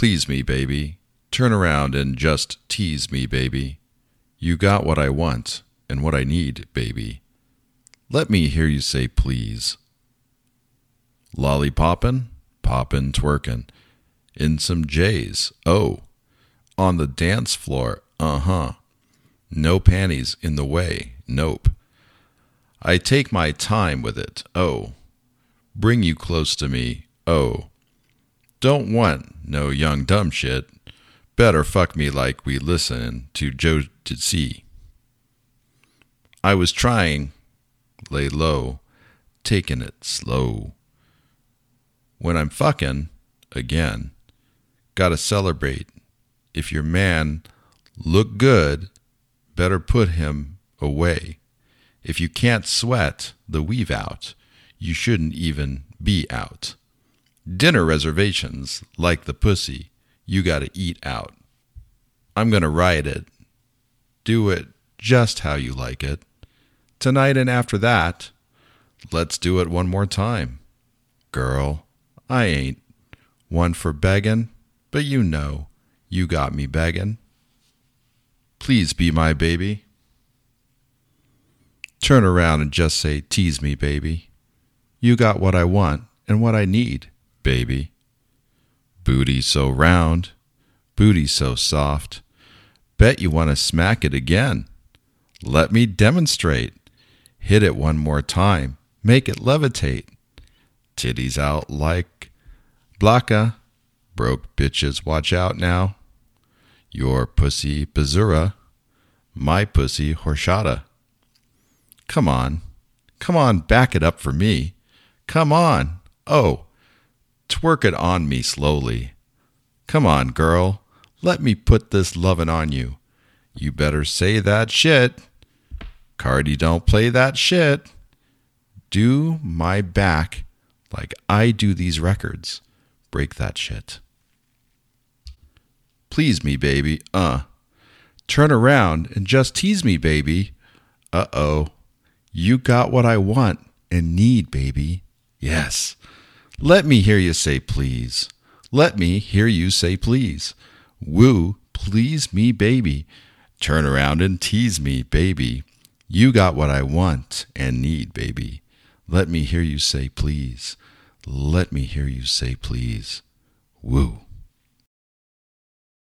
Please me, baby. Turn around and just tease me, baby. You got what I want and what I need, baby. Let me hear you say please. Lollipoppin', poppin', twerkin', in some J's, oh. On the dance floor, uh huh. No panties in the way, nope. I take my time with it, oh. Bring you close to me, oh. Don't want no young dumb shit. Better fuck me like we listen to Joe see. I was trying, lay low, taking it slow. When I'm fucking, again, gotta celebrate. If your man look good, better put him away. If you can't sweat the weave out, you shouldn't even be out. Dinner reservations, like the pussy, you gotta eat out. I'm gonna write it. Do it just how you like it. Tonight and after that, let's do it one more time. Girl, I ain't one for beggin', but you know you got me beggin'. Please be my baby. Turn around and just say, Tease me, baby. You got what I want and what I need, baby. Booty so round, booty so soft. Bet you want to smack it again. Let me demonstrate. Hit it one more time. Make it levitate. Titties out like Blanca. Broke bitches, watch out now. Your pussy Bazura. My pussy Horchata. Come on. Come on, back it up for me. Come on. Oh, twerk it on me slowly. Come on, girl. Let me put this lovin' on you. You better say that shit. Cardi don't play that shit. Do my back like I do these records. Break that shit. Please me, baby. Uh. Turn around and just tease me, baby. Uh oh. You got what I want and need, baby. Yes. Let me hear you say please. Let me hear you say please. Woo, please me, baby. Turn around and tease me, baby. You got what I want and need, baby. Let me hear you say please. Let me hear you say please. Woo.